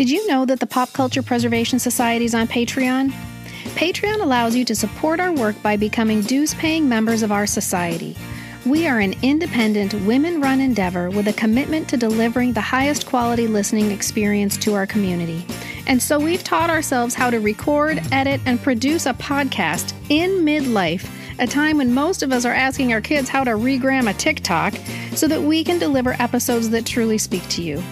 Did you know that the Pop Culture Preservation Society is on Patreon? Patreon allows you to support our work by becoming dues paying members of our society. We are an independent, women run endeavor with a commitment to delivering the highest quality listening experience to our community. And so we've taught ourselves how to record, edit, and produce a podcast in midlife, a time when most of us are asking our kids how to regram a TikTok, so that we can deliver episodes that truly speak to you.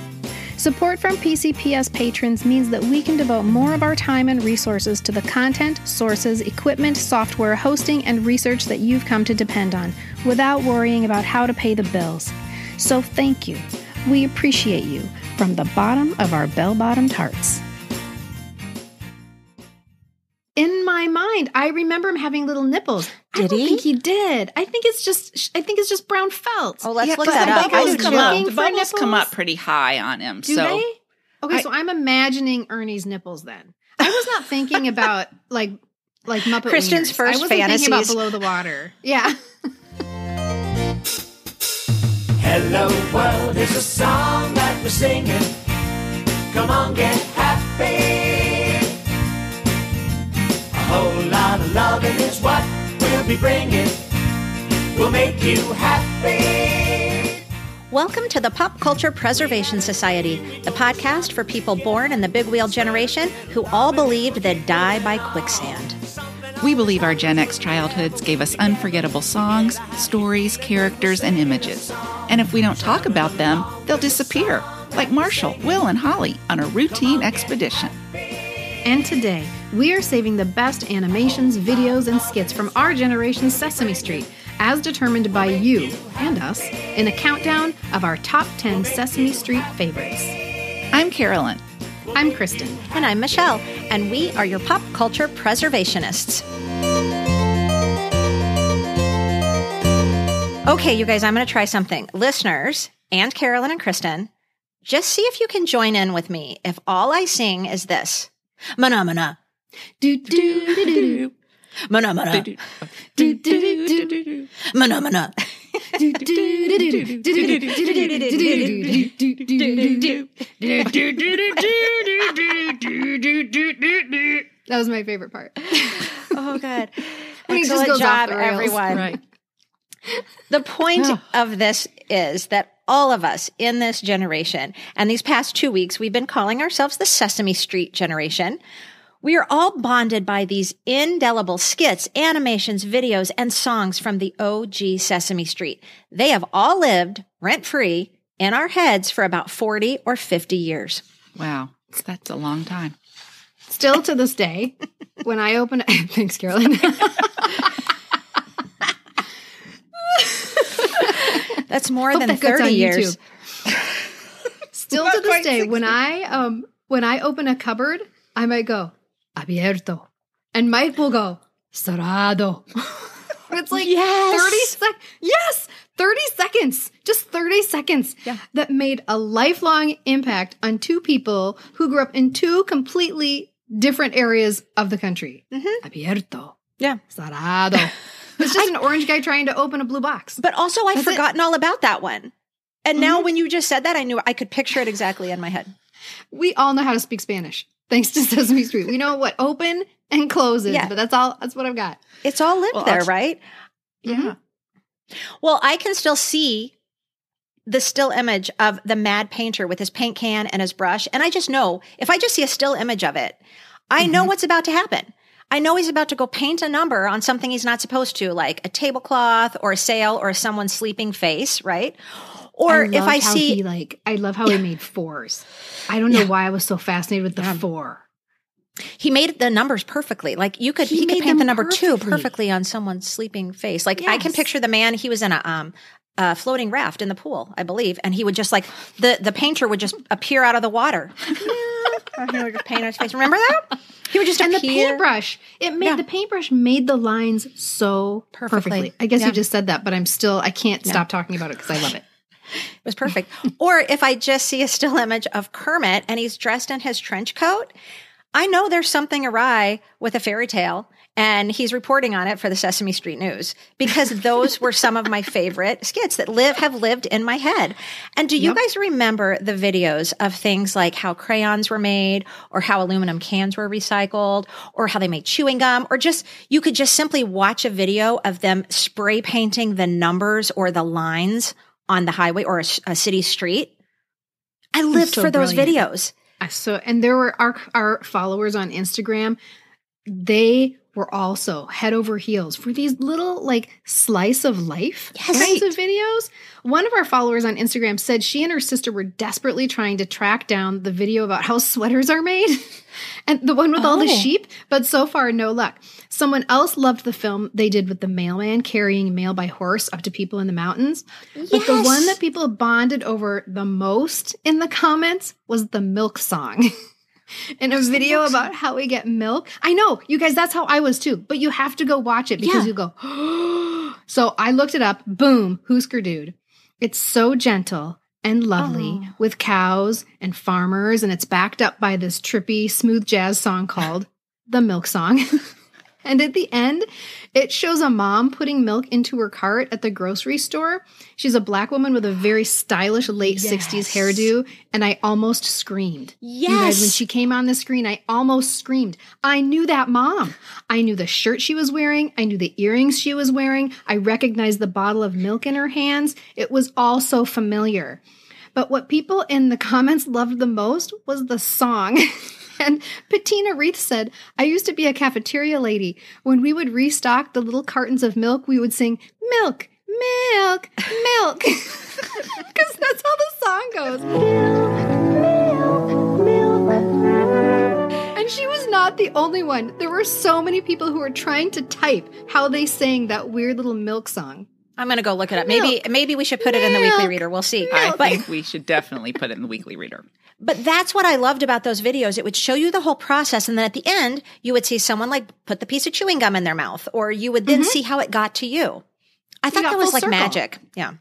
Support from PCPS patrons means that we can devote more of our time and resources to the content, sources, equipment, software, hosting, and research that you've come to depend on without worrying about how to pay the bills. So thank you. We appreciate you from the bottom of our bell bottomed hearts. My mind, I remember him having little nipples. I Did don't he? think he did. I think it's just. I think it's just brown felt. Oh, let's Yeah, look but that the up. I bubbles do come up. Looking The for bubbles come up pretty high on him. Do so they? Okay, I- so I'm imagining Ernie's nipples then. I was not thinking about like like Muppet Kristen's wieners. first I wasn't thinking about below the water. Yeah. Hello world, here's a song that we're singing. Come on, get happy. A whole lot of loving is what we'll be bringing. We'll make you happy. Welcome to the Pop Culture Preservation Society, the podcast for people born in the big wheel generation who all believed they'd die by quicksand. we believe our Gen X childhoods gave us unforgettable songs, stories, characters, and images. And if we don't talk about them, they'll disappear, like Marshall, Will, and Holly on a routine expedition. And today, we are saving the best animations, videos, and skits from our generation's Sesame Street, as determined by you and us, in a countdown of our top 10 Sesame Street favorites. I'm Carolyn. I'm Kristen. And I'm Michelle, and we are your pop culture preservationists. Okay, you guys, I'm going to try something. Listeners and Carolyn and Kristen, just see if you can join in with me if all I sing is this. Mahna mahna. Do do do do Mahna mahna. do do do do Mahna mahna. That was my favorite part. Oh, good. When he just Excellent goes off job, the rails. everyone. Right. The point of this is that all of us in this generation, and these past two weeks, we've been calling ourselves the Sesame Street generation. We are all bonded by these indelible skits, animations, videos, and songs from the OG Sesame Street. They have all lived rent free in our heads for about 40 or 50 years. Wow. That's a long time. Still to this day, when I open thanks, Carolyn. That's more than that 30 years. Still to this day, 60. when I um when I open a cupboard, I might go abierto, and Mike will go cerrado. it's like Yes. thirty sec. Yes, thirty seconds. Just thirty seconds. Yeah. that made a lifelong impact on two people who grew up in two completely different areas of the country. Abierto, Yeah. cerrado. It's just an orange guy trying to open a blue box. But also, I've That's it. forgotten all about that one. And now, when you just said that, I knew I could picture it exactly in my head. we all know how to speak Spanish thanks to Sesame Street. We know what open and close is, Yeah. but that's all. That's what I've got. It's all lived Well, there, right? Yeah. Well, I can still see the still image of the mad painter with his paint can and his brush. And I just know if I just see a still image of it, I know Mm-hmm. what's about to happen. I know he's about to go paint a number on something he's not supposed to, like a tablecloth or a sail or someone's sleeping face, right? Or if I see he, like, I love how he made fours. I don't know why I was so fascinated with the four. He made the numbers perfectly. Like you could, He he, could paint the number two perfectly. perfectly on someone's sleeping face. Like I can picture the man. He was in a um a floating raft in the pool, I believe, and he would just like the the painter would just appear out of the water. he would just paint his face. Remember that? He would just And the paintbrush, it made Yeah. the paintbrush made the lines so perfectly. Perfectly. I guess Yeah. you just said that, but I'm still I can't stop talking about it because I love it. It was perfect. or if I just see a still image of Kermit and he's dressed in his trench coat, I know there's something awry with a fairy tale. And he's reporting on it for the Sesame Street News because those were some of my favorite skits that live have lived in my head. And do you guys remember the videos of things like how crayons were made or how aluminum cans were recycled or how they made chewing gum or just you could just simply watch a video of them spray painting the numbers or the lines on the highway or a, a city street? I lived so for those brilliant. videos. So, and there were our our followers on Instagram. They were also head over heels for these little like slice of life Yes. kinds of videos. One of our followers on Instagram said she and her sister were desperately trying to track down the video about how sweaters are made, and the one with all the Oh. sheep. But so far, no luck. Someone else loved the film they did with the mailman carrying mail by horse up to people in the mountains. But the one that people bonded over the most in the comments was the milk song. in a video about how we get milk. I know, you guys, that's how I was too, but you have to go watch it because Yeah. you go, so I looked it up. Boom, Husker Dude. It's so gentle and lovely Oh. with cows and farmers, and it's backed up by this trippy, smooth jazz song called The Milk Song. and at the end, it shows a mom putting milk into her cart at the grocery store. She's a black woman with a very stylish late 60s hairdo, and I almost screamed. You guys, when she came on the screen, I almost screamed. I knew that mom. I knew the shirt she was wearing. I knew the earrings she was wearing. I recognized the bottle of milk in her hands. It was all so familiar. But what people in the comments loved the most was the song. and Patina Reith said, I used to be a cafeteria lady. When we would restock the little cartons of milk, we would sing, Milk, milk, milk. Because that's how the song goes. And she was not the only one. There were so many people who were trying to type how they sang that weird little milk song. I'm gonna go look it up. Maybe maybe we should put it in the weekly reader. We'll see. I think we should definitely put it in the weekly reader. But that's what I loved about those videos. It would show you the whole process. And then at the end, you would see someone like put the piece of chewing gum in their mouth, or you would then mm-hmm. see how it got to you. I thought got that was like circle. magic. Yeah.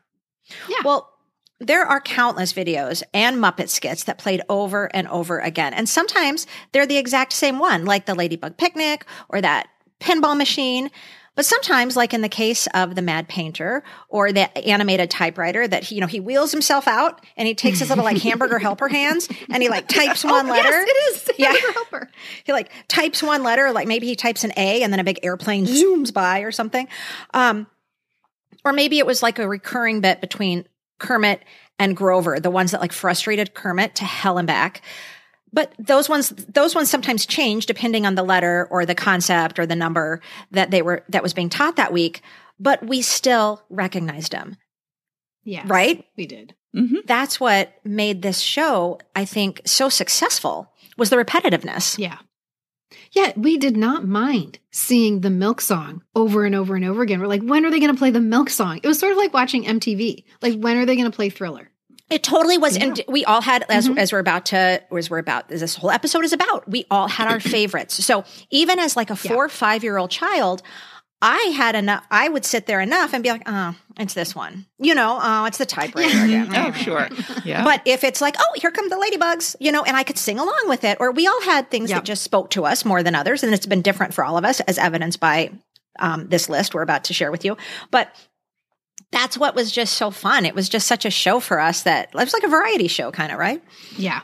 Yeah. Well, there are countless videos and Muppet skits that played over and over again. And sometimes they're the exact same one, like the Ladybug Picnic or that pinball machine. But sometimes, like in the case of the Mad Painter or the animated typewriter, that he, you know, he wheels himself out and he takes his little like hamburger helper hands and he like types one letter. Yes, it is. Yeah. Hamburger helper. He like types one letter, like maybe he types an A and then a big airplane zooms by or something. Um, or maybe it was like a recurring bit between Kermit and Grover, the ones that like frustrated Kermit to hell and back. But those ones, those ones sometimes change depending on the letter or the concept or the number that they were, that was being taught that week. But we still recognized them, yeah right? We did. Mm-hmm. That's what made this show, I think, so successful was the repetitiveness. Yeah. Yeah, we did not mind seeing the milk song over and over and over again. We're like, when are they going to play the milk song? It was sort of like watching MTV. Like, when are they going to play Thriller? It totally was, and we all had as mm-hmm. as we're about to as we're about as this whole episode is about. We all had our favorites. So even as like a four or five year old child, I had enough. I would sit there enough and be like, "Oh, it's this one," you know. Oh, it's the typewriter mm-hmm. again. Oh, sure. Yeah. But if it's like, oh, here come the ladybugs, you know, and I could sing along with it, or we all had things Yep. that just spoke to us more than others, and it's been different for all of us, as evidenced by um, this list we're about to share with you. But that's what was just so fun. It was just such a show for us that it was like a variety show, kind of, right? Yeah.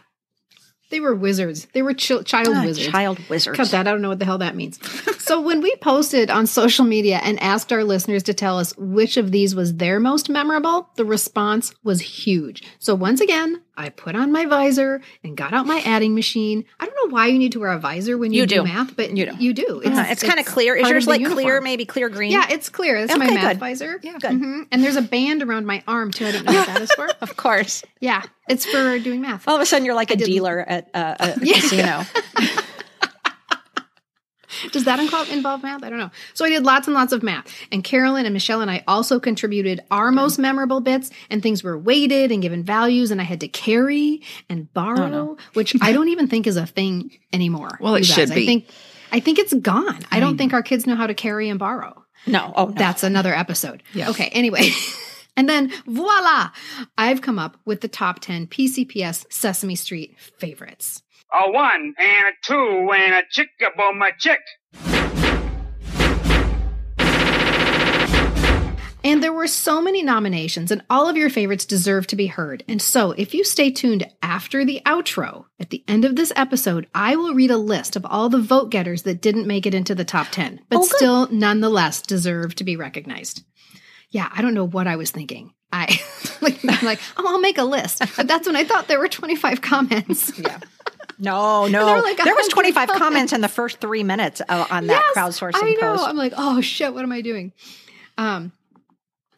They were wizards. They were chil- child Ah, wizards. Child wizards. Cut that. I don't know what the hell that means. so when we posted on social media and asked our listeners to tell us which of these was their most memorable, the response was huge. So once again, I put on my visor and got out my adding machine. I don't know why you need to wear a visor when you, You do. math, but You do. You do. Uh, it's kind of clear. Is yours like clear, maybe clear green? Yeah, it's clear. That's my math good. visor. Yeah, good. Mhm. And there's a band around my arm too. I don't know what that is for. Of course. Yeah, it's for doing math. All of a sudden, you're like a did- dealer at uh, a Yeah. casino. Does that involve, involve math? I don't know. So I did lots and lots of math. And Carolyn and Michelle and I also contributed our most memorable bits, and things were weighted and given values, and I had to carry and borrow, oh, which I don't even think is a thing anymore. Well, it should I be. think I think it's gone. I don't think our kids know how to carry and borrow. No. Oh, no. That's another episode. Yeah. Okay, anyway. and then voila, I've come up with the top 10 PCPS Sesame Street favorites. A one and a two and a chickabooma chick. And there were so many nominations, and all of your favorites deserve to be heard. And so, if you stay tuned after the outro, at the end of this episode, I will read a list of all the vote getters that didn't make it into the top 10, but oh, still nonetheless deserve to be recognized. Yeah, I don't know what I was thinking. I like, like oh, I'll make a list. But that's when I thought there were 25 comments. yeah. No, no. there like there was 25 comments. comments in the first three minutes uh, on that Yes, crowdsourcing I know. post. I'm like, oh shit, what am I doing? Um,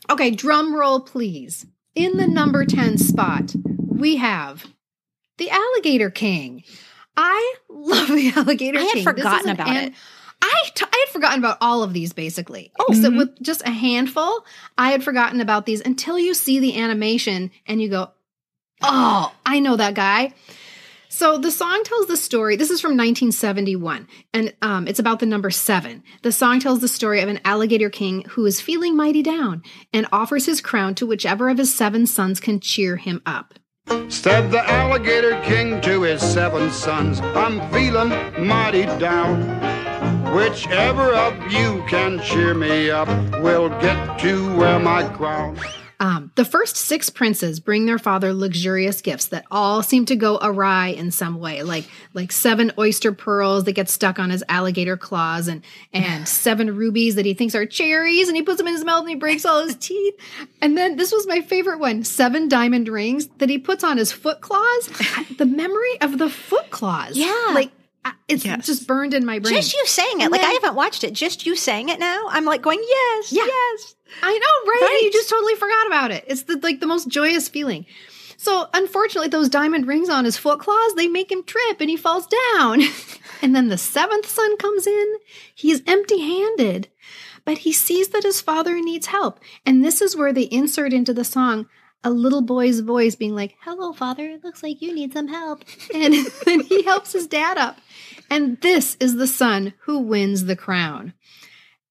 okay, drum roll, please. In the number 10 spot, we have the Alligator King. I love the Alligator king. I had. Forgotten about an- it. I, t- I had forgotten about all of these basically. Oh, Except with just a handful, I had forgotten about these until you see the animation and you go, oh, I know that guy. So the song tells the story. This is from 1971, and um, it's about the number seven. The song tells the story of an alligator king who is feeling mighty down and offers his crown to whichever of his seven sons can cheer him up. Said the alligator king to his seven sons, I'm feeling mighty down. Whichever of you can cheer me up will get to wear my crown. Um, the first six princes bring their father luxurious gifts that all seem to go awry in some way, like like seven oyster pearls that get stuck on his alligator claws, and and seven rubies that he thinks are cherries, and he puts them in his mouth and he breaks all his teeth. And then this was my favorite one: seven diamond rings that he puts on his foot claws. the memory of the foot claws, Yeah. like it's Yes. just burned in my brain. Just you saying it. And like I haven't watched it. Just you saying it now. I'm like going, yes, Yeah. yes. I know, right? Right. You just totally forgot about it. It's the like the most joyous feeling. So unfortunately, those diamond rings on his foot claws, they make him trip and he falls down. and then the seventh son comes in. He's empty-handed, but he sees that his father needs help. And this is where they insert into the song a little boy's voice being like, Hello, father, it looks like you need some help. And then he helps his dad up. And this is the son who wins the crown.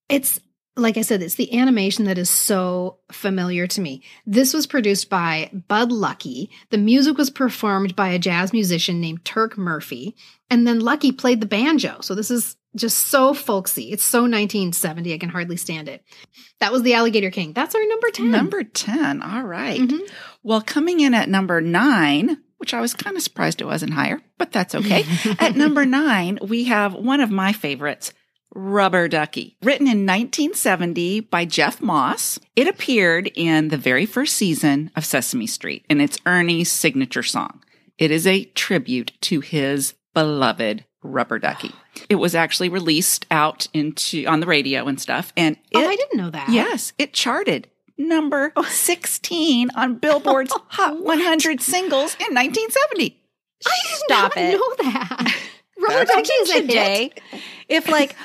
It's like I said, it's the animation that is so familiar to me. This was produced by Bud Luckey. The music was performed by a jazz musician named Turk Murphy. And then Luckey played the banjo. So this is just so folksy. It's so 1970. I can hardly stand it. That was the Alligator King. That's our number 10. Number 10. All right. Mhm. Well, coming in at number nine, which I was kind of surprised it wasn't higher, but that's okay. at number nine, we have one of my favorites, Rubber Ducky, written in 1970 by Jeff Moss. It appeared in the very first season of Sesame Street, and it's Ernie's signature song. It is a tribute to his beloved Rubber Ducky. It was actually released out into on the radio and stuff, and oh, it, oh, I didn't know that. Yes, it charted number 16 on Billboard's Hot 100 singles in 1970. I it. didn't know that. Rubber Imagine Ducky is a hit. today. If like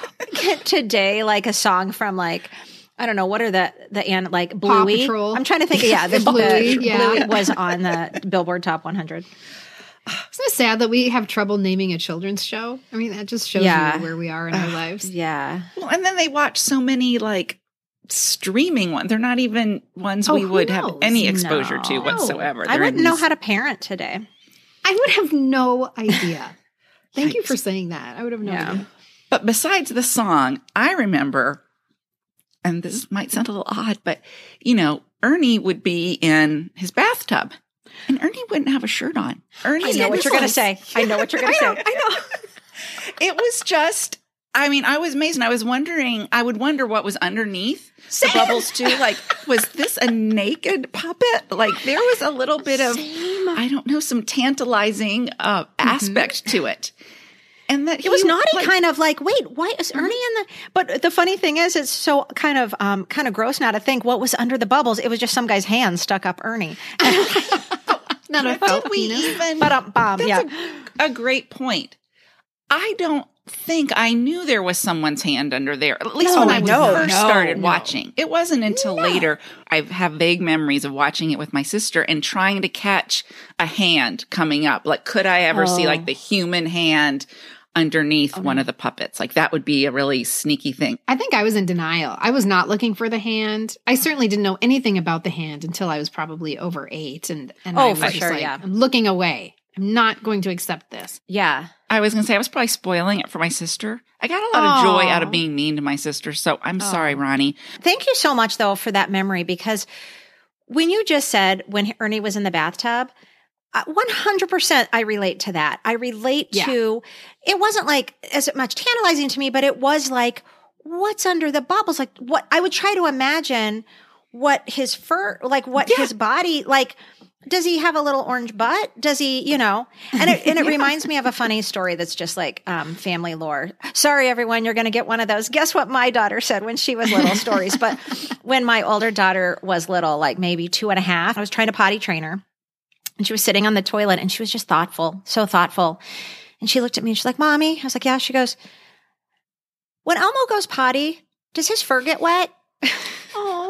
today, like a song from like I don't know what are the the and like Bluey. Patrol. I'm trying to think. Yeah, the Bluey, the- yeah. Bluey was on the Billboard Top 100. Isn't it sad that we have trouble naming a children's show? I mean, that just shows Yeah. you where we are in our lives. Yeah, Well, and then they watch so many like streaming ones. They're not even ones Oh, we who would have any exposure to No. whatsoever. I They're in wouldn't know how to parent today. I would have no idea. Thank you for saying that. I would have known. Yeah. But besides the song, I remember, and this might sound a little odd, but you know, Ernie would be in his bathtub. And Ernie wouldn't have a shirt on. Ernie I know what you're gonna say. I know what you're gonna say. I know. it was just I mean, I was amazed and I was wondering, I would wonder what was underneath the bubbles too. Like, was this a naked puppet? Like there was a little bit of I don't know, some tantalizing uh aspect to it. And that It was naughty, like, kind of like, wait, why is Ernie in the? But the funny thing is, it's so kind of, um, kind of gross now to think what was under the bubbles. It was just some guy's hand stuck up Ernie. Not a Did we even But um, bomb, That's yeah. a, a great point. I don't think I knew there was someone's hand under there. At least No, when I no, first no, started watching. It wasn't until later I have vague memories of watching it with my sister and trying to catch a hand coming up. Like, could I ever see Oh. like the human hand underneath one of the puppets? Like, that would be a really sneaky thing. I think I was in denial. I was not looking for the hand. I certainly didn't know anything about the hand until I was probably over eight, and and Oh, I was for sure, like, yeah. I'm looking away. I'm not going to accept this. Yeah. I was going to say I was probably spoiling it for my sister. I got a lot of joy out of being mean to my sister. So I'm sorry, Ronnie. Thank you so much, though, for that memory because when you just said when Ernie was in the bathtub, uh, 100% I relate to that. I relate Yeah. to it wasn't like as much tantalizing to me, but it was like, what's under the bubbles? Like, what I would try to imagine what his fur, like what his body, like, does he have a little orange butt? Does he, you know? And it, and it reminds me of a funny story that's just like um, family lore. Sorry, everyone, you're going to get one of those. Guess what my daughter said when she was little stories. But when my older daughter was little, like maybe two and a half, I was trying to potty train her. And she was sitting on the toilet and she was just thoughtful, so thoughtful. And she looked at me and she's like, Mommy, I was like, Yeah. She goes, When Elmo goes potty, does his fur get wet?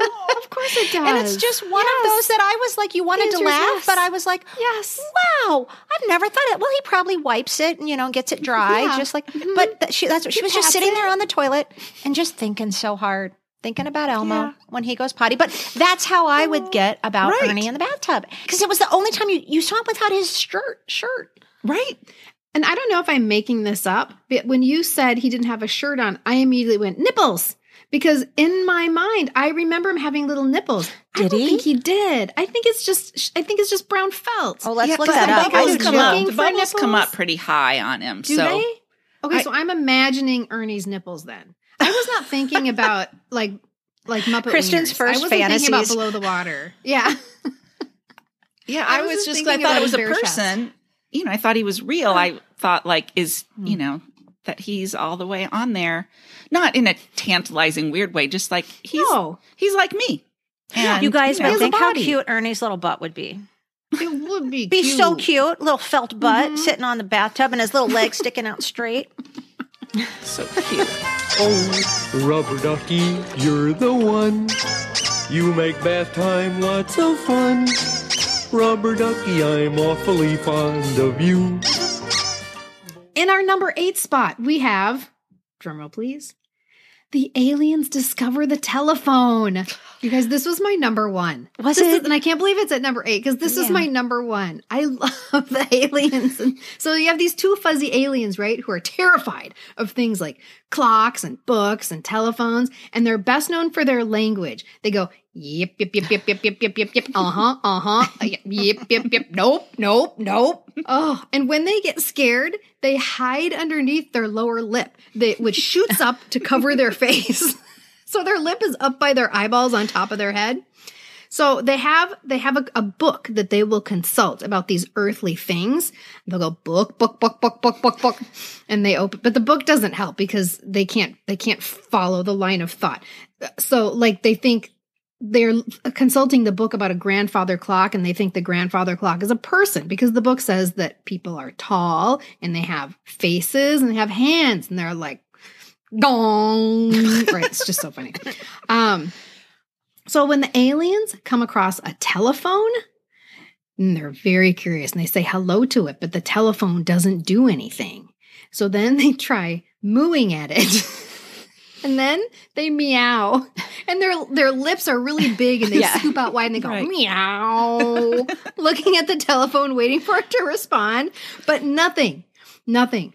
Oh, of course it does. And it's just one of those that I was like, you wanted to laugh, yes. but I was like, Yes. wow, I've never thought it. Well, he probably wipes it and, you know, gets it dry, Yeah. just like, mm-hmm. but th- she, that's what she was just sitting it. there on the toilet and just thinking so hard, thinking about Elmo Yeah. when he goes potty. But that's how I would oh, get about Right. Ernie in the bathtub because it was the only time you, you saw him without his shirt, shirt. Right? And I don't know if I'm making this up, but when you said he didn't have a shirt on, I immediately went nipples because in my mind I remember him having little nipples. I Did don't he? think he did. I think it's just I think it's just brown felt. Oh, let's Yeah, look but that the up. I bubbles do come too. up. The for bubbles come up pretty high on him. Do so they? Okay, I- so I'm imagining Ernie's nipples then. I was not thinking about like like Muppet Kristen's wieners. first I wasn't thinking about below the water. Yeah. Yeah, I I, was was just just I thought it was a his bare chest. person. You know, I thought he was real. I thought like is you hmm. know that he's all the way on there, not in a tantalizing weird way, just like he's No. he's like me. And, You guys know, might has a think how cute Ernie's little butt would be. It would be Be cute. so cute, little felt butt mm-hmm. sitting on the bathtub and his little legs sticking out straight. so cute. Oh, rubber ducky, you're the one. You make bath time lots of fun. Rubber ducky, I'm awfully fond of you. In our number eight spot, we have, drumroll please, the aliens discover the telephone. You guys, this was my number one. Was This is- it? and I can't believe it's at number eight because this is my number one. I love the aliens. And so you have these two fuzzy aliens, right, who are terrified of things like clocks and books and telephones, and they're best known for their language. They go, yip, yip, yip, yip, yip, yip, yip, yip, yip, uh huh, uh huh, yip, yip, yip, yip, nope, nope, nope. Oh, and when they get scared, they hide underneath their lower lip, they, which shoots up to cover their face. So their lip is up by their eyeballs on top of their head. So they have they have a, a book that they will consult about these earthly things. They'll go book book book book book book book, and they open. But the book doesn't help because they can't they can't follow the line of thought. So like they think they're consulting the book about a grandfather clock, and they think the grandfather clock is a person because the book says that people are tall and they have faces and they have hands, and they're like gong. right, it's just so funny. Um, so when the aliens come across a telephone, and they're very curious and they say hello to it, but the telephone doesn't do anything. So then they try mooing at it. And then they meow, and their their lips are really big, and they Yeah. scoop out wide, and they go Right. meow, looking at the telephone, waiting for it to respond, but nothing, nothing.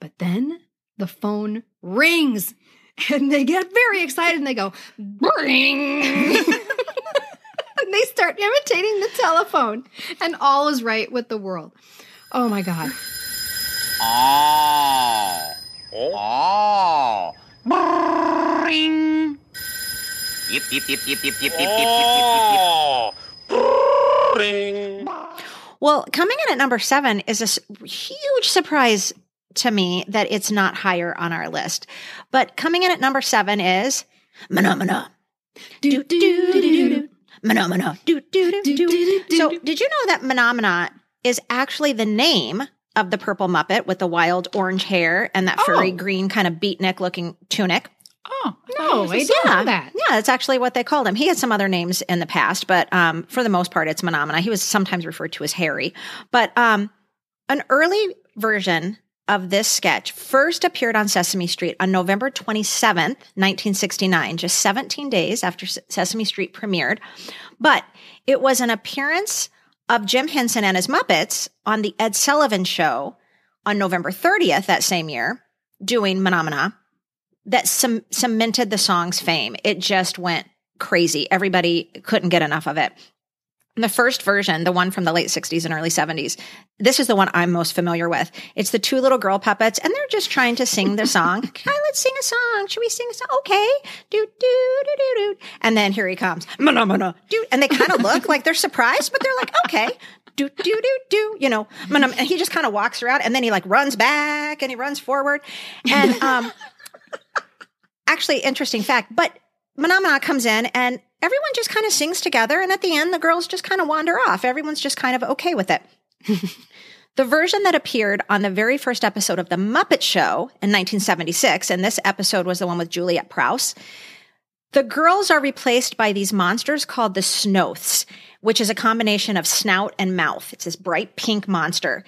But then the phone rings. And they get very excited and they go, ring. and they start imitating the telephone. And all is right with the world. Oh my God. Ah. Oh. Oh. Ring. Yip, yip, yip, yip, yip, yip, oh. yip, yip, yip, yip, yip. Ah. Ring. Well, coming in at number seven is a huge surprise to me that it's not higher on our list. But coming in at number seven is Mahna Mahna. Do, do, do, do, do. Mahna Mahna. Do, do, do, Do, do. do, do, So, did you know that Mahna Mahna is actually the name of the purple Muppet with the wild orange hair and that furry Oh. green kind of beatnik looking tunic? Oh, No, I didn't know that. Yeah, that's actually what they called him. He had some other names in the past, but um, for the most part, it's Mahna Mahna. He was sometimes referred to as Harry. But um, an early version of this sketch first appeared on Sesame Street on November 27th, 1969, just 17 days after Sesame Street premiered. But it was an appearance of Jim Henson and his Muppets on the Ed Sullivan Show on November 30th that same year doing Mahna Mahna that cem- cemented the song's fame. It just went crazy. Everybody couldn't get enough of it. The first version, the one from the late 60s and early 70s, this is the one I'm most familiar with. It's the two little girl puppets, and they're just trying to sing the song. okay, let's sing a song. Should we sing a song? Okay. Do, do, do, do, do. And then here he comes. Mahna, mahna, do. And they kind of look like they're surprised, but they're like, okay. Do, do, do, do. You know, and he just kind of walks around, and then he like runs back and he runs forward. And, um, actually, interesting fact, but Mahna Mahna comes in and everyone just kind of sings together. And at the end, the girls just kind of wander off. Everyone's just kind of okay with it. the version that appeared on the very first episode of The Muppet Show in 1976, and this episode was the one with Juliet Prowse, the girls are replaced by these monsters called the Snoths, which is a combination of snout and mouth. It's this bright pink monster.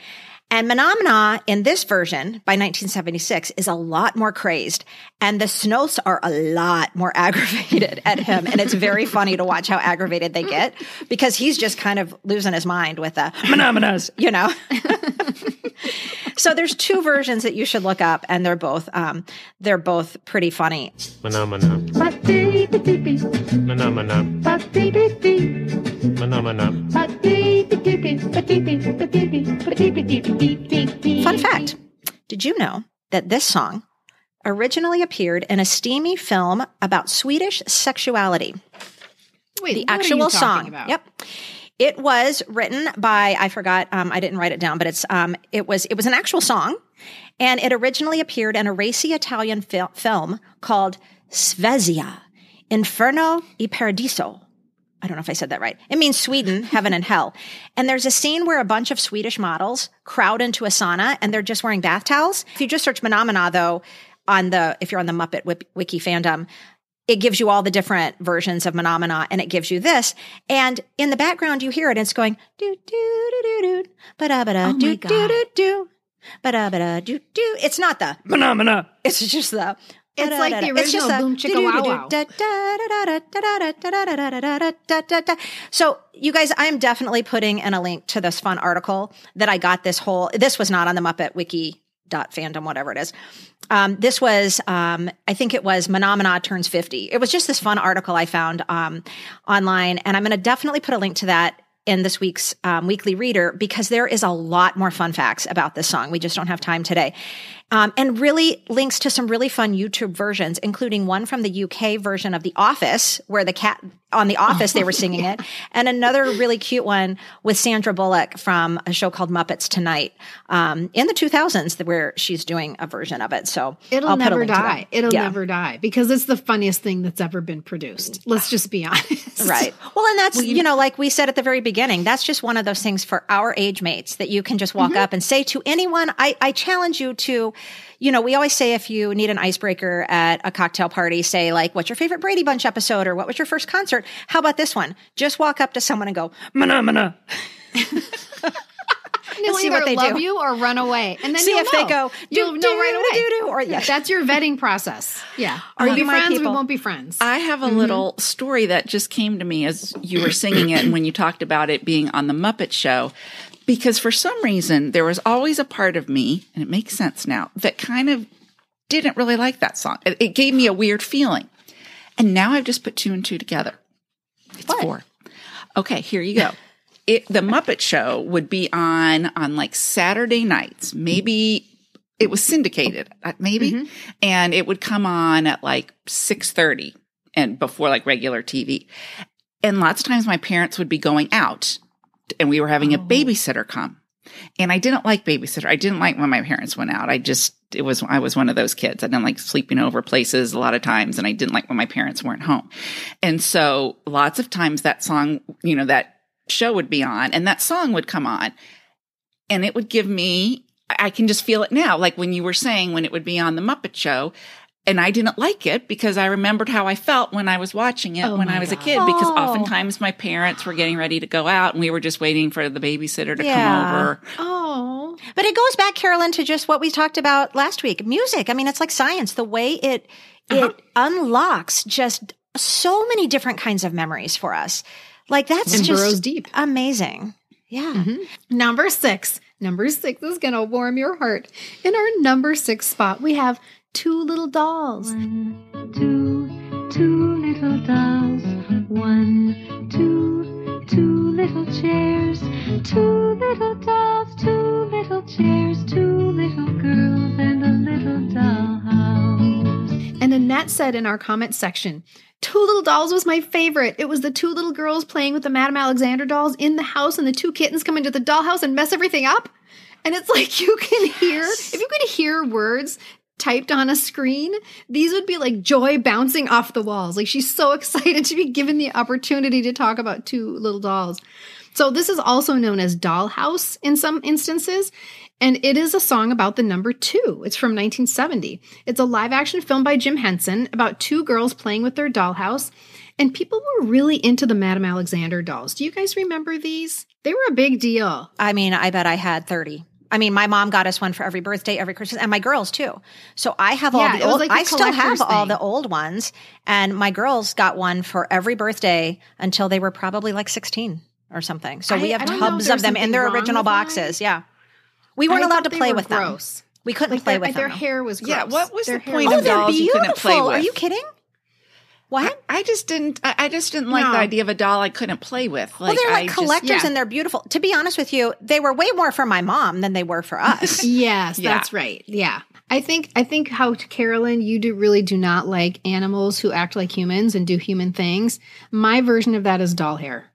And Mahna Mahna in this version by 1976 is a lot more crazed and the Snoths are a lot more aggravated at him. And it's very funny to watch how aggravated they get because he's just kind of losing his mind with the Mahna Mahnas, you know? so there's two versions that you should look up and they're both, um, they're both pretty funny. Mahna Mahna. Phenomena. Mahna Mahna. Fun fact Did you know that this song originally appeared in a steamy film about Swedish sexuality? Wait, the what are you actual song. about? Yep. It was written by I forgot um, I didn't write it down, but it's um, it was it was an actual song, and it originally appeared in a racy Italian fil- film called Svezia, Inferno e Paradiso. I don't know if I said that right. It means Sweden, heaven and hell. And there's a scene where a bunch of Swedish models crowd into a sauna and they're just wearing bath towels. If you just search Mahna Mahna though, on the, if you're on the Muppet Wiki, fandom, it gives you all the different versions of Mahna Mahna and it gives you this. And in the background, you hear it. And it's going do, do, do, do, do, ba da ba da, do, do, do, do, ba da ba da, do, do. It's not the Mahna Mahna. It's just the, it's like the original Boom Chicka Wow Wow. So, you guys, I am definitely putting in a link to this fun article that I got this whole, this was not on the Muppet Wiki dot fandom, whatever it is. Um, this was, um, I think it was Mahna Mahna turns 50. It was just this fun article I found um, online, and I'm going to definitely put a link to that in this week's weekly reader because there is a lot more fun facts about this song. We just don't have time today. Um, and really links to some really fun YouTube versions, including one from the UK version of The Office, where the cat on The Office they were singing it, and another really cute one with Sandra Bullock from a show called Muppets Tonight um, in the 2000s, where she's doing a version of it. So It'll I'll never die. It'll Yeah. never die because it's the funniest thing that's ever been produced. Let's just be honest. Right. Well, and that's, you know, like we said at the very beginning, that's just one of those things for our age mates that you can just walk up and say to anyone. I, I challenge you to, you know, we always say if you need an icebreaker at a cocktail party, say like, what's your favorite Brady Bunch episode or what was your first concert? How about this one? Just walk up to someone and go, mahna, mahna. They'll see what they love do. you or run away, and then See you'll if they know. go, You'll do, know right do, away. do, do, or yes. That's your vetting process. Yeah. Are we'll you be my friends? We won't be friends. I have a mm-hmm. little story that just came to me as you were singing it and when you talked about it being on the Muppet Show. Because for some reason, there was always a part of me, and it makes sense now, that kind of didn't really like that song. It, it gave me a weird feeling. And now I've just put two and two together. It's four. Okay, here you go. It, the Muppet Show would be on on like Saturday nights. Maybe it was syndicated, uh, maybe, and it would come on at like six thirty and before like regular TV. And lots of times my parents would be going out, and we were having a oh. babysitter come. And I didn't like babysitter. I didn't like when my parents went out. I just it was I was one of those kids. I didn't like sleeping over places a lot of times, and I didn't like when my parents weren't home. And so lots of times that song, you know, that show would be on, and that song would come on, and it would give me. I can just feel it now, like when you were saying when it would be on the Muppet Show. And I didn't like it because I remembered how I felt when I was watching it Oh when I was a kid. Because Oh. oftentimes my parents were getting ready to go out and we were just waiting for the babysitter to Yeah. come over. oh, But it goes back, Carolyn, to just what we talked about last week. Music. I mean, it's like science. The way it it uh-huh. unlocks just so many different kinds of memories for us. Like that's and just deep. amazing. Yeah. Mm-hmm. Number six, Number six is going to warm your heart. In our number six spot, we have two little dolls. One, two, two little dolls. One, two, two little chairs. Two little dolls, two little chairs. Two little girls and a little dollhouse. And Annette said in our comment section, Two Little Dolls was my favorite. It was the two little girls playing with the Madame Alexander dolls in the house, and the two kittens come into the dollhouse and mess everything up. And it's like you can hear, if you could hear words typed on a screen, these would be like joy bouncing off the walls. Like she's so excited to be given the opportunity to talk about two little dolls. So this is also known as Dollhouse in some instances. And it is a song about the number two. It's from 1970. It's a live action film by Jim Henson about two girls playing with their dollhouse. And people were really into the Madame Alexander dolls. Do you guys remember these? They were a big deal. I mean, I bet I had 30. I mean, my mom got us one for every birthday, every Christmas, and my girls too. So I have all Yeah, the old, like a I still have collector's all the old ones. And my girls got one for every birthday until they were probably like 16 or something. So we have I don't know if tubs of them in their original with that. boxes. Yeah. We weren't I allowed to play were with them. gross. We couldn't Like play their, with their them. Their hair was gross. Yeah, what was Their the hair point was- Oh, of they're dolls you beautiful. couldn't play with? Are you kidding? What? I just didn't. I I just didn't like No. the idea of a doll I couldn't play with. Like, well, they're I like just- collectors yeah. and they're beautiful. To be honest with you, they were way more for my mom than they were for us. Yes, Yeah. that's right. Yeah. I think I think how Carolyn, you do really do not like animals who act like humans and do human things. My version of that is doll hair.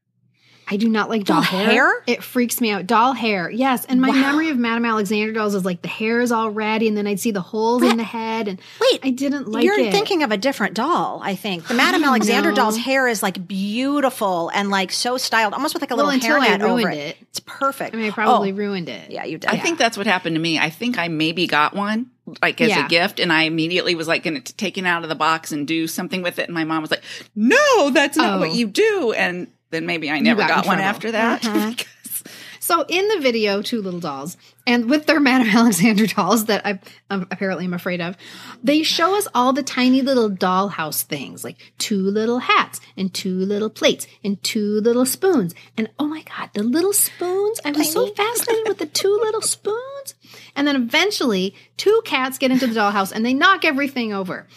I do not like doll, Doll hair. hair? It freaks me out. Doll hair, yes. And my Wow. memory of Madame Alexander dolls is like the hair is all ratty, and then I'd see the holes in the head, and Wait, I didn't like it. You're it. thinking of a different doll, I think. The Madame Alexander No. doll's hair is like beautiful and like so styled, almost with like a Well, little until I hairnet over ruined it. it. It's perfect. I mean, I probably Oh, ruined it. Yeah, you did. I think that's what happened to me. I think I maybe got one like as Yeah. a gift, and I immediately was like going to take it out of the box and do something with it. And my mom was like, "No, that's not Oh. what you do." And then maybe I never got got, one trouble. after that. Mm-hmm. because- So in the video, two little dolls, and with their Madame Alexander dolls that I um, apparently am afraid of, they show us all the tiny little dollhouse things, like two little hats and two little plates and two little spoons. And oh my God, the little spoons! I was so fascinated with the two little spoons. And then eventually, two cats get into the dollhouse and they knock everything over.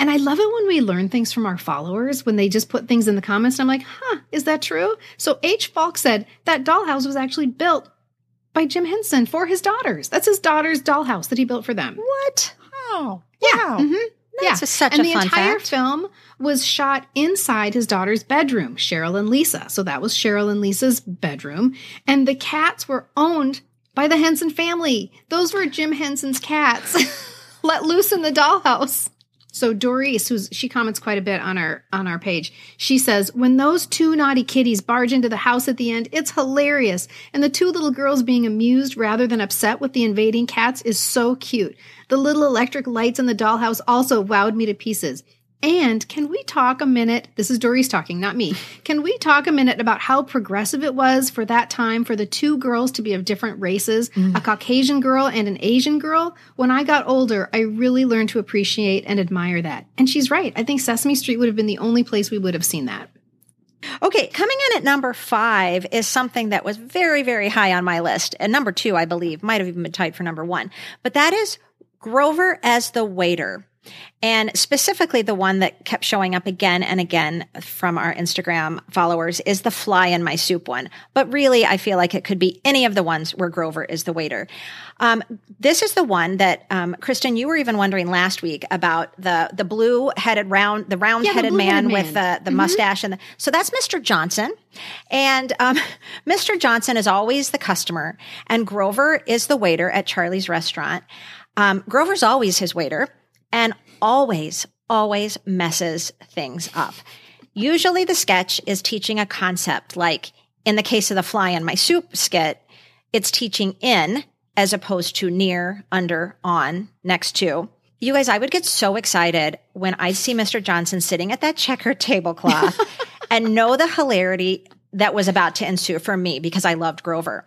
And I love it when we learn things from our followers when they just put things in the comments. And I'm like, huh, is that true? So H. Falk said that dollhouse was actually built by Jim Henson for his daughters. That's his daughter's dollhouse that he built for them. what? oh, Yeah. wow. Mm-hmm. yeah. That's such and a the fun entire fact. film was shot inside his daughter's bedroom, Cheryl and Lisa. So that was Cheryl and Lisa's bedroom. And the cats were owned by the Henson family. Those were Jim Henson's cats let loose in the dollhouse. So Doris, who's she comments quite a bit on our on our page. She says, "When those two naughty kitties barge into the house at the end, it's hilarious, and the two little girls being amused rather than upset with the invading cats is so cute. The little electric lights in the dollhouse also wowed me to pieces." And can we talk a minute? This is Doris talking, not me. Can we talk a minute about how progressive it was for that time for the two girls to be of different races, mm. a Caucasian girl and an Asian girl? When I got older, I really learned to appreciate and admire that. And she's right. I think Sesame Street would have been the only place we would have seen that. Okay, coming in at number five is something that was very, very high on my list. And number two, I believe, might have even been tied for number one. But that is Grover as the waiter. And specifically, the one that kept showing up again and again from our Instagram followers is the fly in my soup one. But really, I feel like it could be any of the ones where Grover is the waiter. Um, this is the one that, um, Kristen, you were even wondering last week about the the blue headed round, the round headed blue-headed man, with man. the the mustache and the, so that's Mr. Johnson, and um, Mr. Johnson is always the customer, and Grover is the waiter at Charlie's restaurant. Um, Grover's always his waiter and always, always messes things up. Usually the sketch is teaching a concept, like in the case of the fly in my soup skit, it's teaching in as opposed to near, under, on, next to. You guys, I would get so excited when I see Mr. Johnson sitting at that checker tablecloth and know the hilarity that was about to ensue for me because I loved Grover.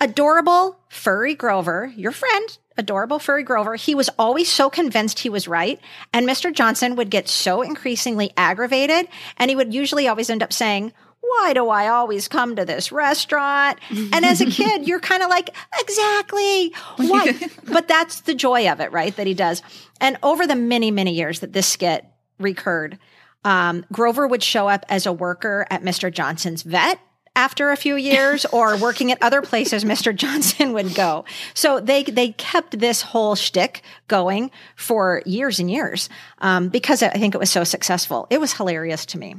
Adorable furry Grover, your friend, adorable furry Grover, he was always so convinced he was right. And Mr. Johnson would get so increasingly aggravated. And he would usually always end up saying, why do I always come to this restaurant? And as a kid, you're kind of like, exactly. Why? but that's the joy of it, right? That he does. And over the many, many years that this skit recurred, um, Grover would show up as a worker at Mr. Johnson's vet after a few years or working at other places Mr. Johnson would go. So they they kept this whole shtick going for years and years um, because I think it was so successful. It was hilarious to me.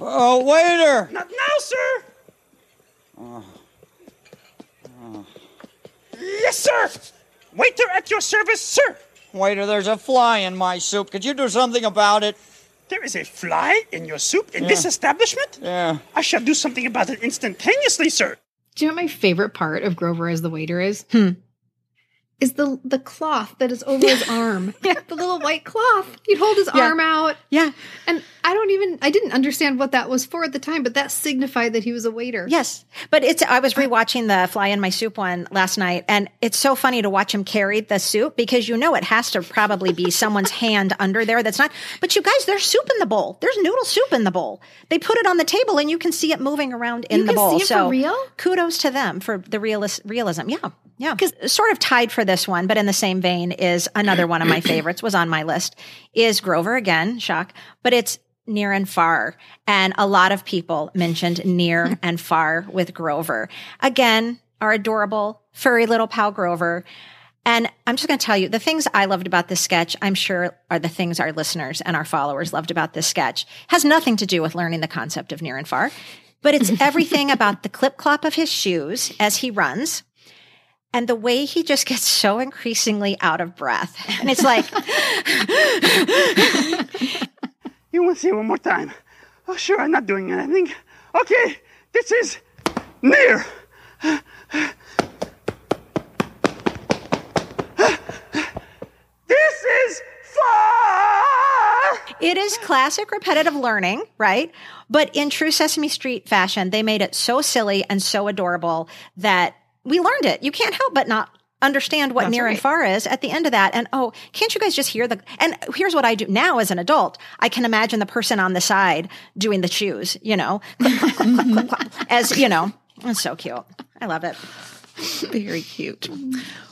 Oh, waiter! Not now, sir. Yes, sir. Waiter at your service, sir. Waiter, there's a fly in my soup. Could you do something about it? There is a fly in your soup in this establishment? Yeah. I shall do something about it instantaneously, sir. Do you know what my favorite part of Grover as the waiter is? Hmm. Is the the cloth that is over his arm. The little white cloth. He'd hold his Yeah. arm out. Yeah. And I don't even I didn't understand what that was for at the time, but that signified that he was a waiter. Yes, but it's. I was uh, rewatching the Fly in My Soup one last night, and it's so funny to watch him carry the soup because you know it has to probably be someone's hand under there. That's not. But you guys, there's soup in the bowl. There's noodle soup in the bowl. They put it on the table, and you can see it moving around in You the can bowl. see it for so real? kudos to them for the realis- realism. Yeah. Yeah, because sort of tied for this one, but in the same vein is another one of my favorites was on my list is Grover again, shock, but it's near and far. And a lot of people mentioned near and far with Grover. Again, our adorable furry little pal Grover. And I'm just going to tell you the things I loved about this sketch, I'm sure are the things our listeners and our followers loved about this sketch. Has nothing to do with learning the concept of near and far, but it's everything about the clip clop of his shoes as he runs and the way he just gets so increasingly out of breath. And it's like, You want to see it one more time? Oh, sure, I'm not doing anything. Okay, this is near. This is far. it is classic repetitive learning, right? But in true Sesame Street fashion, they made it so silly and so adorable that we learned it. You can't help but not understand what That's near and far is at the end of that. And oh, can't you guys just hear the, and here's what I do now as an adult. I can imagine the person on the side doing the shoes, you know, as, you know, it's so cute. I love it. Very cute.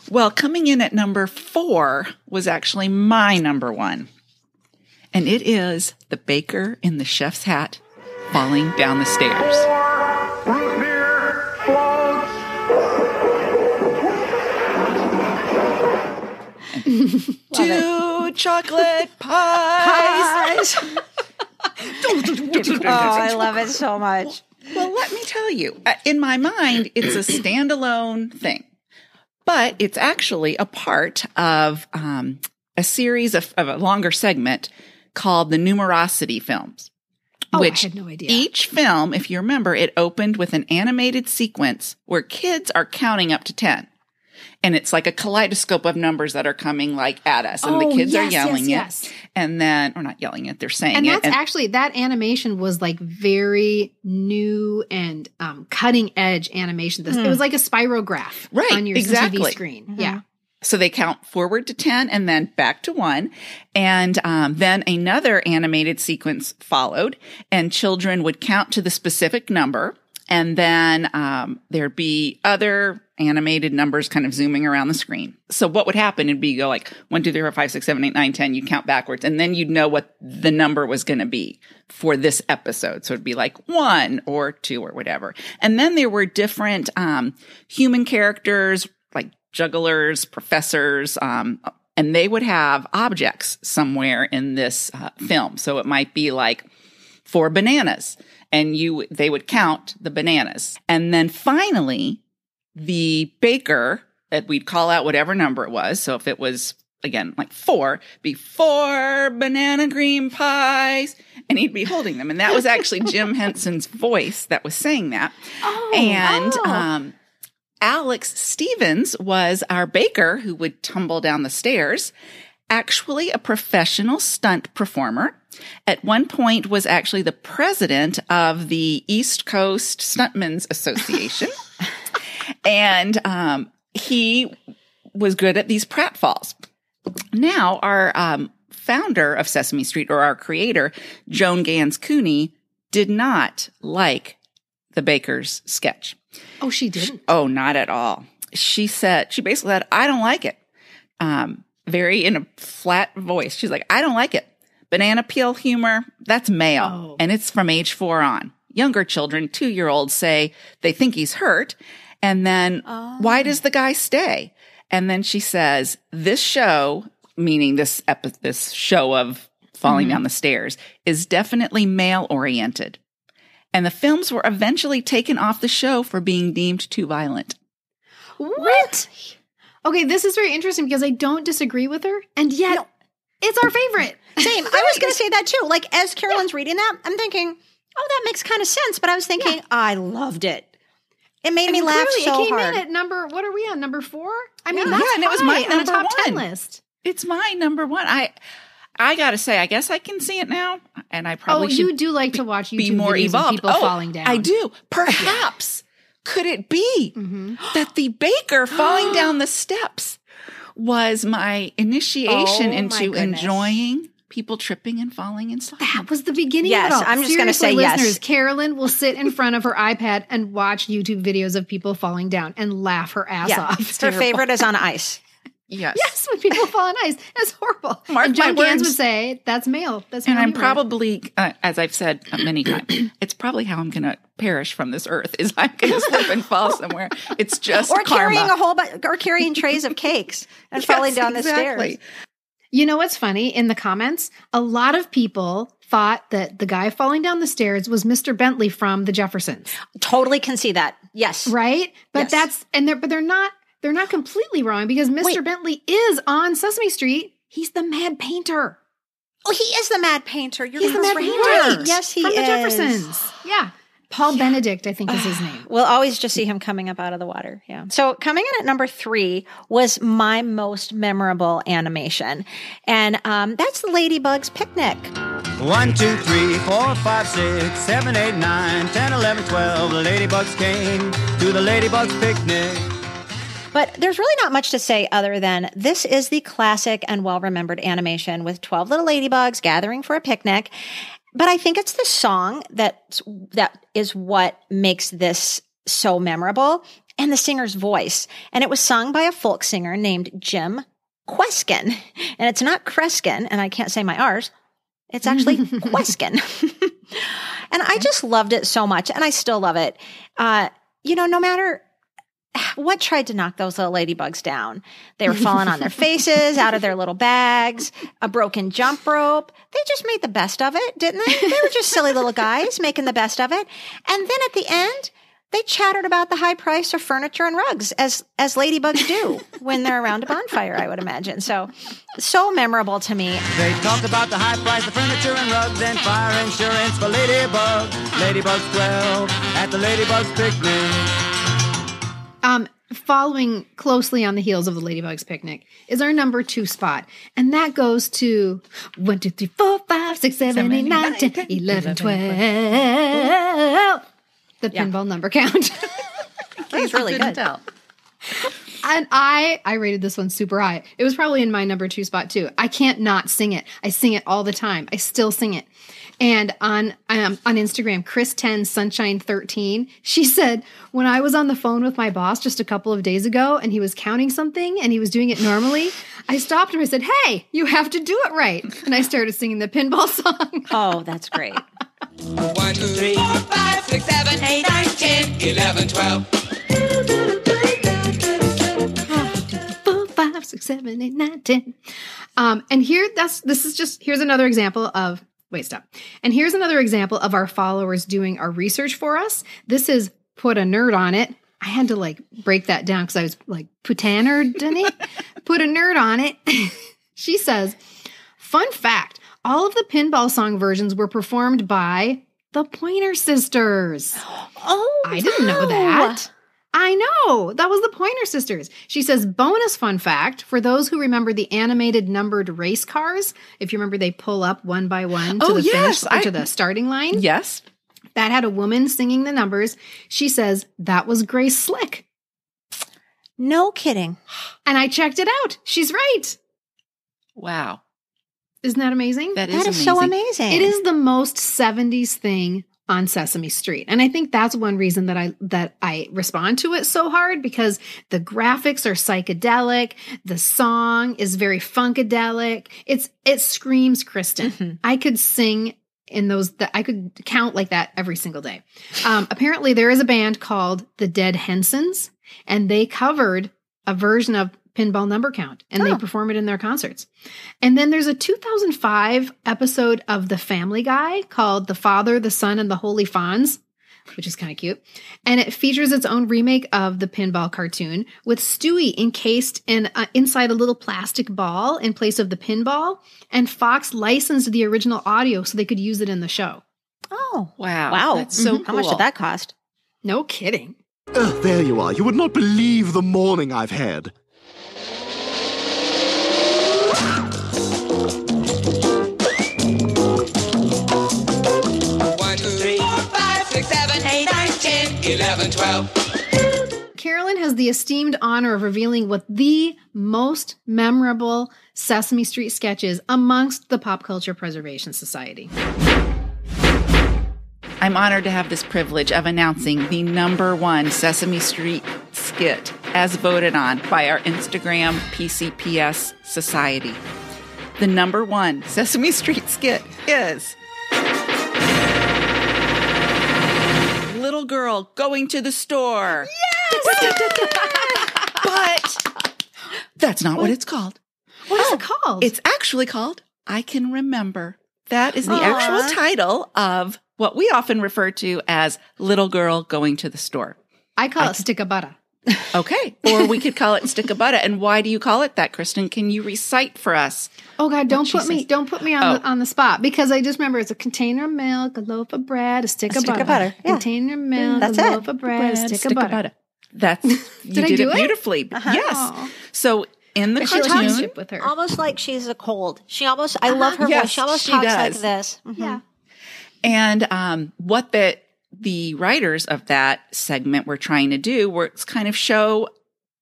Well, coming in at number four was actually my number one. And it is the baker in the chef's hat falling down the stairs. Two chocolate pies. Oh, I love it so much. Well, let me tell you, uh, in my mind, it's a standalone thing, but it's actually a part of um, a series of, of a longer segment called the Numerosity films. Oh, I had no idea. Each film, if you remember, it opened with an animated sequence where kids are counting up to 10. And it's like a kaleidoscope of numbers that are coming like at us. And the Oh, kids are yelling yes, it. yes. And then, or not yelling it, they're saying And it. that's actually that animation was like very new and um, cutting edge animation. This it was like a spirograph Right, on your exactly. TV screen. Yeah. So they count forward to 10 and then back to one. And um, then another animated sequence followed, and children would count to the specific number. And then um, there'd be other animated numbers kind of zooming around the screen. So what would happen? It'd be go like one, two, three, four, five, six, seven, eight, nine, ten. You'd count backwards, and then you'd know what the number was going to be for this episode. So it'd be like one or two or whatever. And then there were different um, human characters like jugglers, professors, um, and they would have objects somewhere in this uh, film. So it might be like four bananas, and you they would count the bananas, and then finally the baker that we'd call out whatever number it was. So if it was again like four, be four banana green pies, and he'd be holding them, and that was actually Jim Henson's voice that was saying that, oh, and um. Alex Stevens was our baker who would tumble down the stairs. Actually, a professional stunt performer. At one point, was actually the president of the East Coast Stuntmen's Association, and um, he was good at these pratfalls. Now, our um, founder of Sesame Street, or our creator, Joan Ganz Cooney, did not like the baker's sketch. Oh, she didn't. Oh, not at all. She said, she basically said, I don't like it. Um, very in a flat voice. She's like, I don't like it. Banana peel humor, that's male Oh. and it's from age four on. Younger children, two year olds say they think he's hurt. And then oh. why does the guy stay? And then she says, this show, meaning this epi- this show of falling mm-hmm. down the stairs is definitely male oriented. And the films were eventually taken off the show for being deemed too violent. What? Okay, this is very interesting because I don't disagree with her, and yet it's our favorite. Same. I was going to say that too. Like as Carolyn's reading that, I'm thinking, oh, that makes kind of sense. But I was thinking, I loved it. It made I me laugh clearly so it came hard. in at number. What are we on? Number four? I mean, Yeah, that's yeah, and it was my high on the number top ten one. list. It's my number one. I I gotta say, I guess I can see it now, and I Oh, probably should you do like to watch YouTube be more videos evolved. of people oh, falling down. I do. Perhaps could it be Mm-hmm. that the baker falling down the steps was my initiation Oh, into goodness. enjoying people tripping and falling and sliding? That was the beginning Yes, of it all. I'm just gonna Seriously, say yes. Carolyn will sit in front of her iPad and watch YouTube videos of people falling down and laugh her ass yeah, off. her favorite is on ice. Yes. Yes, when people fall on ice. That's horrible. Mark and John my Gans words. would say, that's male. That's And I'm humor." probably, uh, as I've said many times, it's probably how I'm going to perish from this earth. Is I'm going to slip and fall somewhere. It's just Or karma. carrying a whole bu- or carrying trays of cakes and falling Yes, down the stairs. You know what's funny? In the comments, a lot of people thought that the guy falling down the stairs was Mr. Bentley from the Jeffersons, Totally can see that. Yes. right? But Yes. that's and they're but they're not they're not completely wrong because Mr. Wait. Bentley is on Sesame Street. He's the mad painter. Oh, he is the mad painter. You're He's the mad right. painter. Yes, he from is. the Jeffersons. Yeah. Paul Benedict, I think is his name. We'll always just see him coming up out of the water. Yeah. So coming in at number three was my most memorable animation. And um, that's the Ladybug's Picnic. One, two, three, four, five, six, seven, eight, nine, ten, eleven, twelve. The ladybugs came to the ladybugs picnic. But there's really not much to say other than this is the classic and well remembered animation with 12 little ladybugs gathering for a picnic. But I think it's the song that that is what makes this so memorable and the singer's voice. And it was sung by a folk singer named Jim Kweskin. And it's not Kreskin, and I can't say my R's. It's actually Kweskin. and I just loved it so much, and I still love it. Uh, you know, no matter what tried to knock those little ladybugs down. They were falling on their faces, out of their little bags, a broken jump rope. They just made the best of it, didn't they? They were just silly little guys making the best of it. And then at the end, they chattered about the high price of furniture and rugs, as as ladybugs do when they're around a bonfire. I would imagine. So, so memorable to me. They talked about the high price of furniture and rugs and fire insurance for ladybugs. Ladybugs 12 at the ladybugs picnic. Um, following closely on the heels of the Ladybugs picnic is our number two spot, and that goes to one, two, three, four, five, six, seven, eight, nine, ten, eleven, twelve. The pinball number count. It's really good. tell. And I I rated this one super high. It was probably in my number two spot too. I can't not sing it. I sing it all the time. I still sing it. And on um, on Instagram, Chris Ten Sunshine Thirteen, she said when I was on the phone with my boss just a couple of days ago, and he was counting something and he was doing it normally, I stopped him. I said, "Hey, you have to do it right." And I started singing the pinball song. Oh, that's great. One, two, three, four, five, six, seven, eight, nine, ten, eleven, twelve. four, five, six, seven, eight, nine, ten. Um, and here, that's this is just here's another example of wait, stop. And here's another example of our followers doing our research for us. This is put a nerd on it. I had to like break that down because I was like put a nerd on it. put a nerd on it. she says, fun fact: all of the pinball song versions were performed by the Pointer Sisters. Oh, I didn't know that. I know. That was the Pointer Sisters. She says, bonus fun fact for those who remember the animated numbered race cars, if you remember they pull up one by one to Oh, the yes, finish or I- to the starting line. Yes. That had a woman singing the numbers. She says, that was Grace Slick. No kidding. And I checked it out. She's right. Wow. Isn't that amazing? That is That is amazing. so amazing. It is the most 70s thing on Sesame Street. And I think that's one reason that I that I respond to it so hard because the graphics are psychedelic, the song is very funkadelic. It's it screams Kristen. I could sing in those that I could count like that every single day. Um, apparently there is a band called the Dead Hensons and they covered a version of Pinball Number Count and they perform it in their concerts. And then there's a 2005 episode of The Family Guy called The Father, the Son, and the Holy Fonz, which is kind of cute. And it features its own remake of the pinball cartoon with Stewie encased in uh, inside a little plastic ball in place of the pinball. And Fox licensed the original audio so they could use it in the show. Oh, wow. wow. That's so How much did that cost? No kidding. Ugh, there you are. You would not believe the morning I've had. One, two, three, four, five, six, seven, eight, nine, ten, eleven, twelve. Carolyn has the esteemed honor of revealing what the most memorable Sesame Street sketches amongst the Pop Culture Preservation Society. I'm honored to have this privilege of announcing the number one Sesame Street skit as voted on by our Instagram PCPS Society. The number one Sesame Street skit is Little Girl Going to the Store. Yes! but that's not what it's called. What is it oh, called? It's actually called I Can Remember. That is the Aw. actual title of what we often refer to as Little Girl Going to the Store. I call it stick a butter. Okay. Or we could call it Stick a Butter. And why do you call it that, Kristen? Can you recite for us? Oh God! Don't she put me says. don't put me on Oh. the on the spot because I just remember it's a container of milk, a loaf of bread, a stick, A of, stick butter. of butter, yeah. Container of milk, That's a it. loaf of bread, a stick, of butter. That's you Did I did, do it it? beautifully. Uh-huh. Yes. Aw. So in the But she cartoon, talks with her. Almost like she's a cold. She almost, I love her Yes, voice. She almost she talks does. like this. Mhm. Yeah. And um, what the the writers of that segment were trying to do was kind of show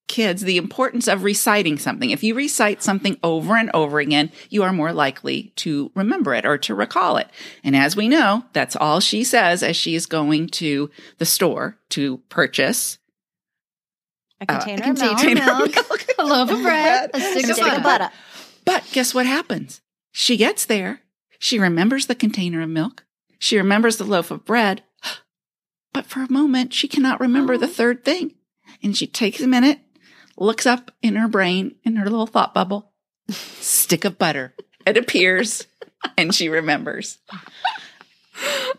kids the importance of reciting something. If you recite something over and over again, you are more likely to remember it or to recall it. And as we know, that's all she says as she is going to the store to purchase A uh, container, A of milk. container of milk, a loaf of bread, a stick of butter. of butter. But guess what happens? She gets there. She remembers the container of milk. She remembers the loaf of bread. But for a moment, she cannot remember the oh. third thing. And she takes a minute, looks up in her brain, in her little thought bubble, stick of butter. It appears, and she remembers.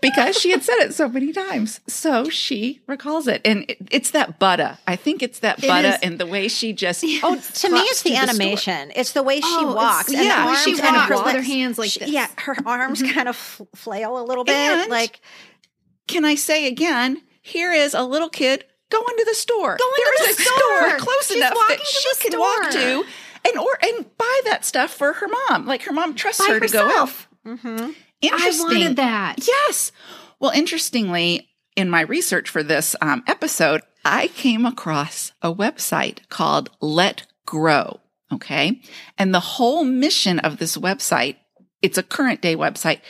Because she had said it so many times. So she recalls it. And it, it's that butter. I think it's that It butter is. and the way she just. Oh, to me, it's the animation. It's the way she Oh, walks. and yeah, the when she kind walks of with her hands like she- this. Yeah, her arms mm-hmm. kind of flail a little bit. And- like can I say again? Here is a little kid going to the store. Going There to is the a store. close She's enough walking that to she can walk store. to and or and buy that stuff for her mom. Like her mom trusts By her to go out. herself. mhm. Interesting. I wanted that. Yes. Well, interestingly, in my research for this um, episode, I came across a website called Let Grow. Okay. And the whole mission of this website, it's a current day website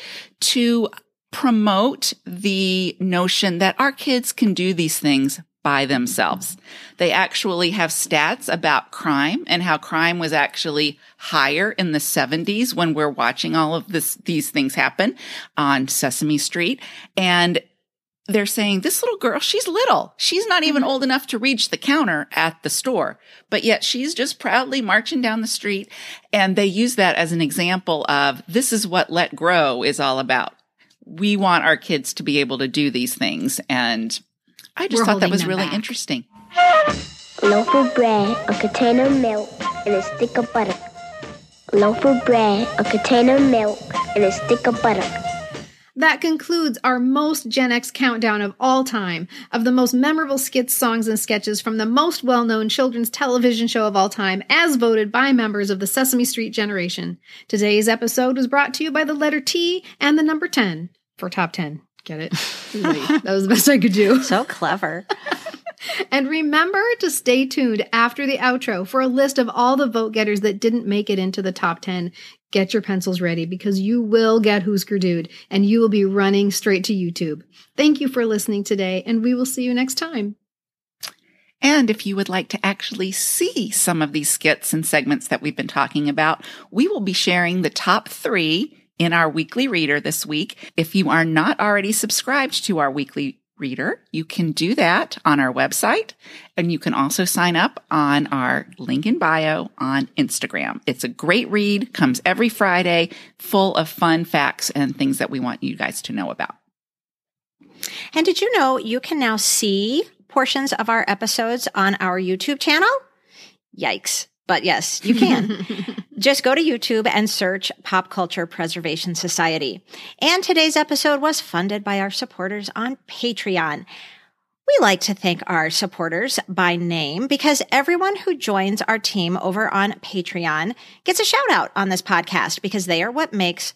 to promote the notion that our kids can do these things by themselves. They actually have stats about crime and how crime was actually higher in the 70s when we're watching all of this, these things happen on Sesame Street. And they're saying this little girl, she's little. She's not even mm-hmm. old enough to reach the counter at the store, but yet she's just proudly marching down the street. And they use that as an example of this is what let grow is all about. We want our kids to be able to do these things. And I just We're thought that was really back. interesting. A loaf of bread, a container of milk, and a stick of butter. A loaf of bread, a container of milk, and a stick of butter. That concludes our most Gen X countdown of all time of the most memorable skits, songs, and sketches from the most well known children's television show of all time, as voted by members of the Sesame Street generation. Today's episode was brought to you by the letter T and the number 10 for top 10. Get it? that was the best I could do. so clever. And remember to stay tuned after the outro for a list of all the vote getters that didn't make it into the top 10. Get your pencils ready because you will get Husker Dude and you will be running straight to YouTube. Thank you for listening today, and we will see you next time. And if you would like to actually see some of these skits and segments that we've been talking about, we will be sharing the top three in our weekly reader this week. If you are not already subscribed to our weekly reader, you can do that on our website. And you can also sign up on our link in bio on Instagram. It's a great read, comes every Friday, full of fun facts and things that we want you guys to know about. And did you know you can now see portions of our episodes on our YouTube channel? Yikes. But yes, you can. Just go to YouTube and search Pop Culture Preservation Society. And today's episode was funded by our supporters on Patreon. We like to thank our supporters by name because everyone who joins our team over on Patreon gets a shout out on this podcast because they are what makes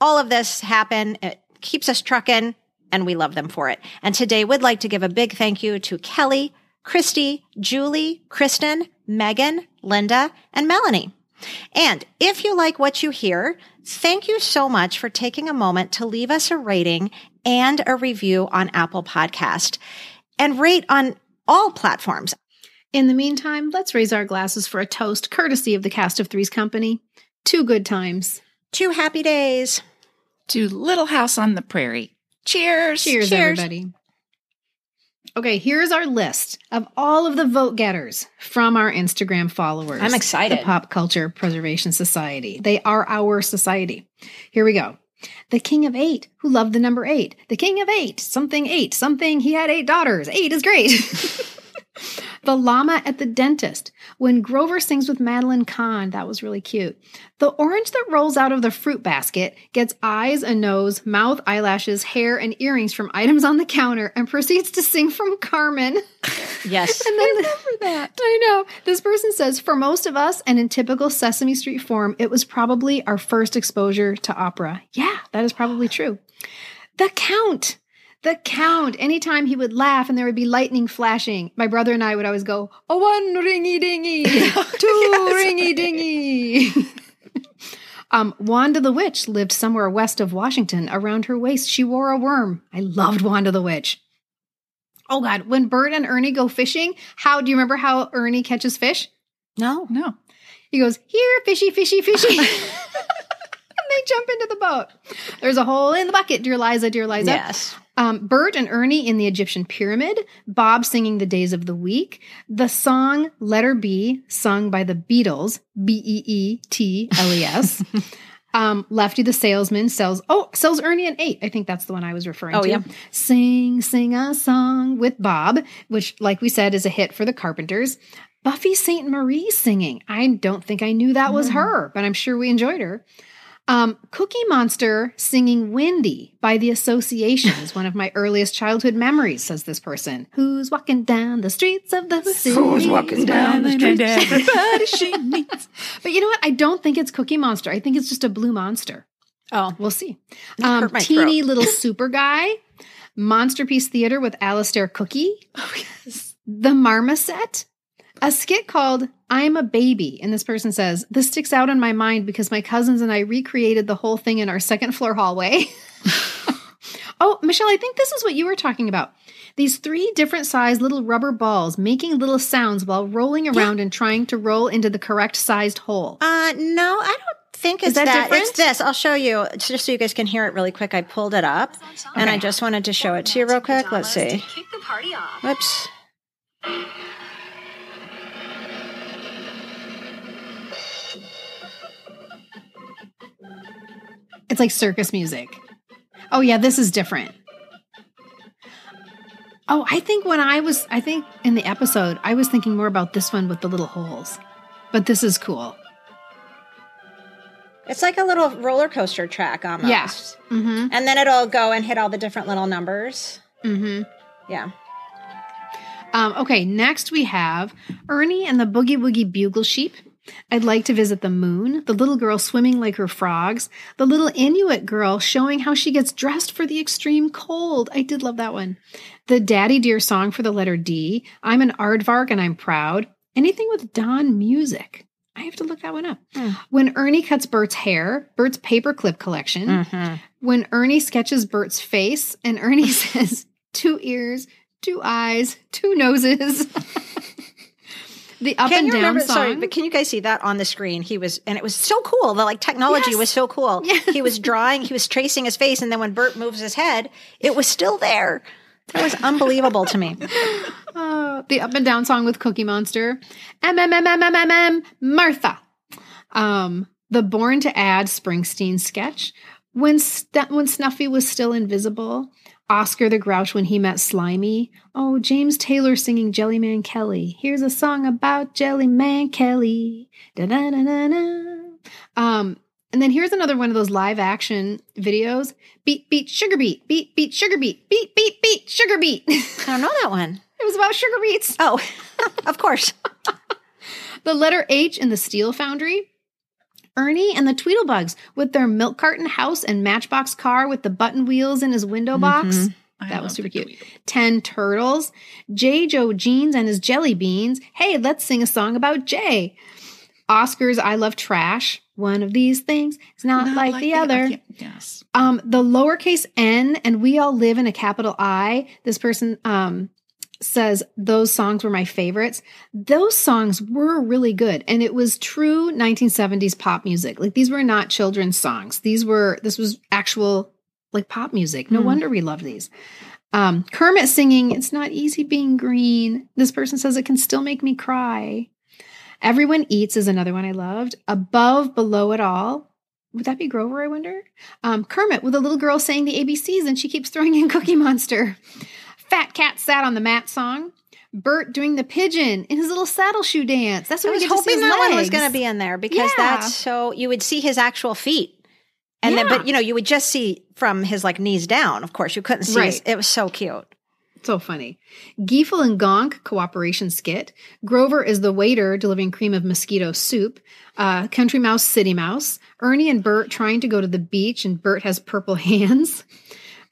all of this happen. It keeps us trucking and we love them for it. And today we'd like to give a big thank you to Kelly, Christy, Julie, Kristen, Megan, Linda, and Melanie. And if you like what you hear, thank you so much for taking a moment to leave us a rating and a review on Apple Podcast and rate on all platforms. In the meantime, let's raise our glasses for a toast courtesy of the cast of Three's Company. Two good times. Two happy days. To Little House on the Prairie. Cheers. Cheers, everybody. Okay, here's our list of all of the vote getters from our Instagram followers. I'm excited. The Pop Culture Preservation Society. They are our society. Here we go. The King of Eight, who loved the number eight. The King of Eight, something eight, something he had eight daughters. Eight is great. the llama at the dentist. When Grover sings with Madeline Kahn, that was really cute. The orange that rolls out of the fruit basket gets eyes, a nose, mouth, eyelashes, hair, and earrings from items on the counter and proceeds to sing from Carmen. Yes. and then remember that. I know. This person says, for most of us, and in typical Sesame Street form, it was probably our first exposure to opera. Yeah, that is probably true. The Count. The Count. Anytime he would laugh and there would be lightning flashing, my brother and I would always go, a one ringy dingy, two ringy dingy. um, Wanda the Witch lived somewhere west of Washington. Around her waist, she wore a worm. I loved Wanda the Witch. Oh God, when Bert and Ernie go fishing, how do you remember how Ernie catches fish? No. No. He goes, Here, fishy, fishy, fishy. and they jump into the boat. There's a hole in the bucket, dear Liza, dear Liza. Yes. Um, Bert and Ernie in the Egyptian pyramid, Bob singing the days of the week, the song Letter B, sung by the Beatles, B E E T L E S. Um, Lefty the salesman sells, oh, sells Ernie an eight. I think that's the one I was referring Oh, to. yeah. Sing, sing a song with Bob, which, like we said, is a hit for the Carpenters. Buffy Sainte-Marie singing. I don't think I knew that was her, but I'm sure we enjoyed her. Um, Cookie Monster singing Windy by the Association is one of my earliest childhood memories, says this person. Who's walking down the streets of the city? Who's walking down the streets? Everybody she needs. But you know what? I don't think it's Cookie Monster. I think it's just a blue monster. Oh, We'll see. Um, teeny throat. little super guy, Monster Piece Theater with Alistair Cookie, Oh, yes. The Marmoset, a skit called I'm a Baby. And this person says, This sticks out in my mind because my cousins and I recreated the whole thing in our second floor hallway. oh, Michelle, I think this is what you were talking about. These three different sized little rubber balls making little sounds while rolling around and trying to roll into the correct sized hole. Uh, no, I don't think Is it's that that. different? It's this. I'll show you just so you guys can hear it really quick. I pulled it up and I just wanted to show it to you real quick. Let's see. Kick the party off. Whoops. It's like circus music. Oh yeah, this is different. Oh, I think when I was I think in the episode, I was thinking more about this one with the little holes. But this is cool. It's like a little roller coaster track almost. Yeah. Mm-hmm. And then it'll go and hit all the different little numbers. Mm-hmm. Yeah. Um, okay, next we have Ernie and the Boogie Woogie Bugle Sheep. I'd like to visit the moon, the little girl swimming like her frogs, the little Inuit girl showing how she gets dressed for the extreme cold. I did love that one. The Daddy Dear song for the letter D. I'm an aardvark and I'm proud. Anything with Don Music. I have to look that one up. When Ernie cuts Bert's hair, Bert's paperclip collection. Mm-hmm. When Ernie sketches Bert's face, and Ernie says, two ears, two eyes, two noses. the up can and down remember? song. Sorry, but can you guys see that on the screen? He was, and it was so cool. The like technology Yes. was so cool. He was drawing, he was tracing his face, and then when Bert moves his head, it was still there. That was unbelievable to me. Uh, the up and down song with Cookie Monster. M M M M M M M Martha. Um, the Born to Add Springsteen sketch. When St- when Snuffy was still invisible. Oscar the Grouch when he met Slimy. Oh, James Taylor singing Jellyman Kelly. Here's a song about Jellyman Kelly. Da da da da da. Um, and then here's another one of those live action videos. Beat, beat, sugar beat, beat, beat, sugar beat, beat, beat, beat, sugar beat. I don't know that one. It was about sugar beets. Oh, of course. the letter H in the Steel Foundry. Ernie and the Twiddlebugs with their milk carton house and matchbox car with the button wheels in his window box. Mhm. I That was super cute. Ten turtles. J. Joe Jeans and his jelly beans. Hey, let's sing a song about Jay. Oscar's I Love Trash. One of these things is not, Not like, like the, the- other. okay, yes. Um, the lowercase n and we all live in a capital I. This person um says those songs were my favorites. Those songs were really good, and it was true 1970s pop music. Like these were not children's songs. These were this was actual like pop music. No Hmm. wonder we love these. Um, Kermit singing "It's Not Easy Being Green." This person says it can still make me cry. Everyone Eats is another one I loved. Above, Below It All. Would that be Grover, I wonder? Um, Kermit with a little girl saying the ABCs and she keeps throwing in Cookie Monster. Fat Cat sat on the mat song. Bert doing the pigeon in his little saddle shoe dance. That's what I we was get to see hoping that one was going to be in there because Yeah. that's so you would see his actual feet. And then, but you know, you would just see from his like knees down. Of course, you couldn't see. His, it was so cute. So funny. Giefel and Gonk cooperation skit. Grover is the waiter delivering cream of mosquito soup. Uh, Country Mouse, City Mouse. Ernie and Bert trying to go to the beach, and Bert has purple hands.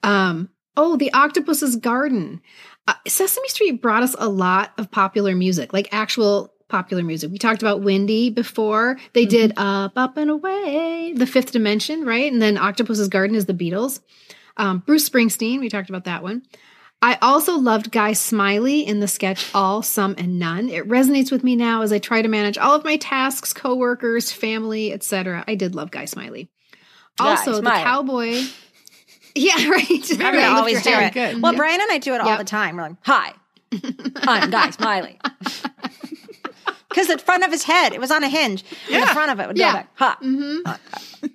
Um, oh, the Octopus's Garden. Uh, Sesame Street brought us a lot of popular music, like actual popular music. We talked about Windy before. They did Up, Up and Away, The Fifth Dimension, right? And then Octopus's Garden is the Beatles. Um, Bruce Springsteen, we talked about that one. I also loved Guy Smiley in the sketch All, Some, and None. It resonates with me now as I try to manage all of my tasks, coworkers, family, etc. I did love Guy Smiley. Also, the cowboy. Yeah, right. I'm Right, always your do head. it. Well, Brian and I do it all the time. We're like, "Hi, I'm Guy Smiley," because the front of his head, it was on a hinge. And the front of it would Yeah. go back. Ha. Mm-hmm.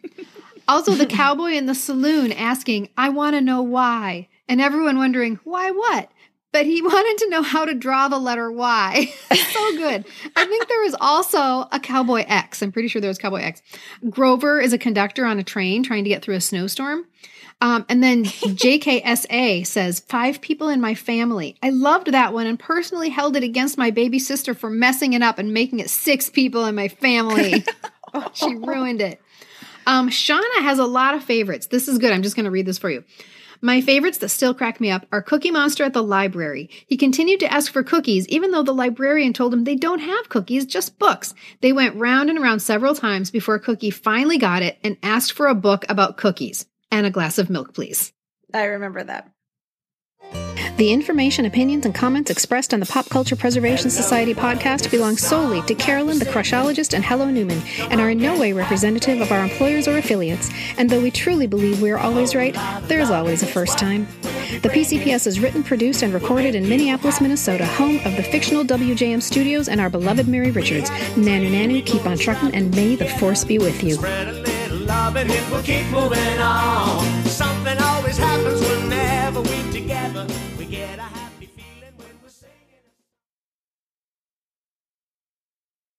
Also, the cowboy in the saloon asking, I want to know why. And everyone wondering, why what? But he wanted to know how to draw the letter Y. so good. I think there was also a Cowboy X. I'm pretty sure there was Cowboy X. Grover is a conductor on a train trying to get through a snowstorm. Um, and then JKSA says, Five people in my family. I loved that one and personally held it against my baby sister for messing it up and making it six people in my family. she ruined it. Um, Shauna has a lot of favorites. This is good. I'm just going to read this for you. My favorites that still crack me up are Cookie Monster at the library. He continued to ask for cookies, even though the librarian told him they don't have cookies, just books. They went round and around several times before Cookie finally got it and asked for a book about cookies and a glass of milk, please. I remember that. The information, opinions, and comments expressed on the Pop Culture Preservation Society podcast belong solely to Carolyn, the Crushologist, and Hello Newman, and are in no way representative of our employers or affiliates. And though we truly believe we are always right, there is always a first time. The PCPS is written, produced, and recorded in Minneapolis, Minnesota, home of the fictional WJM studios and our beloved Mary Richards. Nanu Nanu, keep on trucking, and may the force be with you. Love and it will keep moving on. Something always happens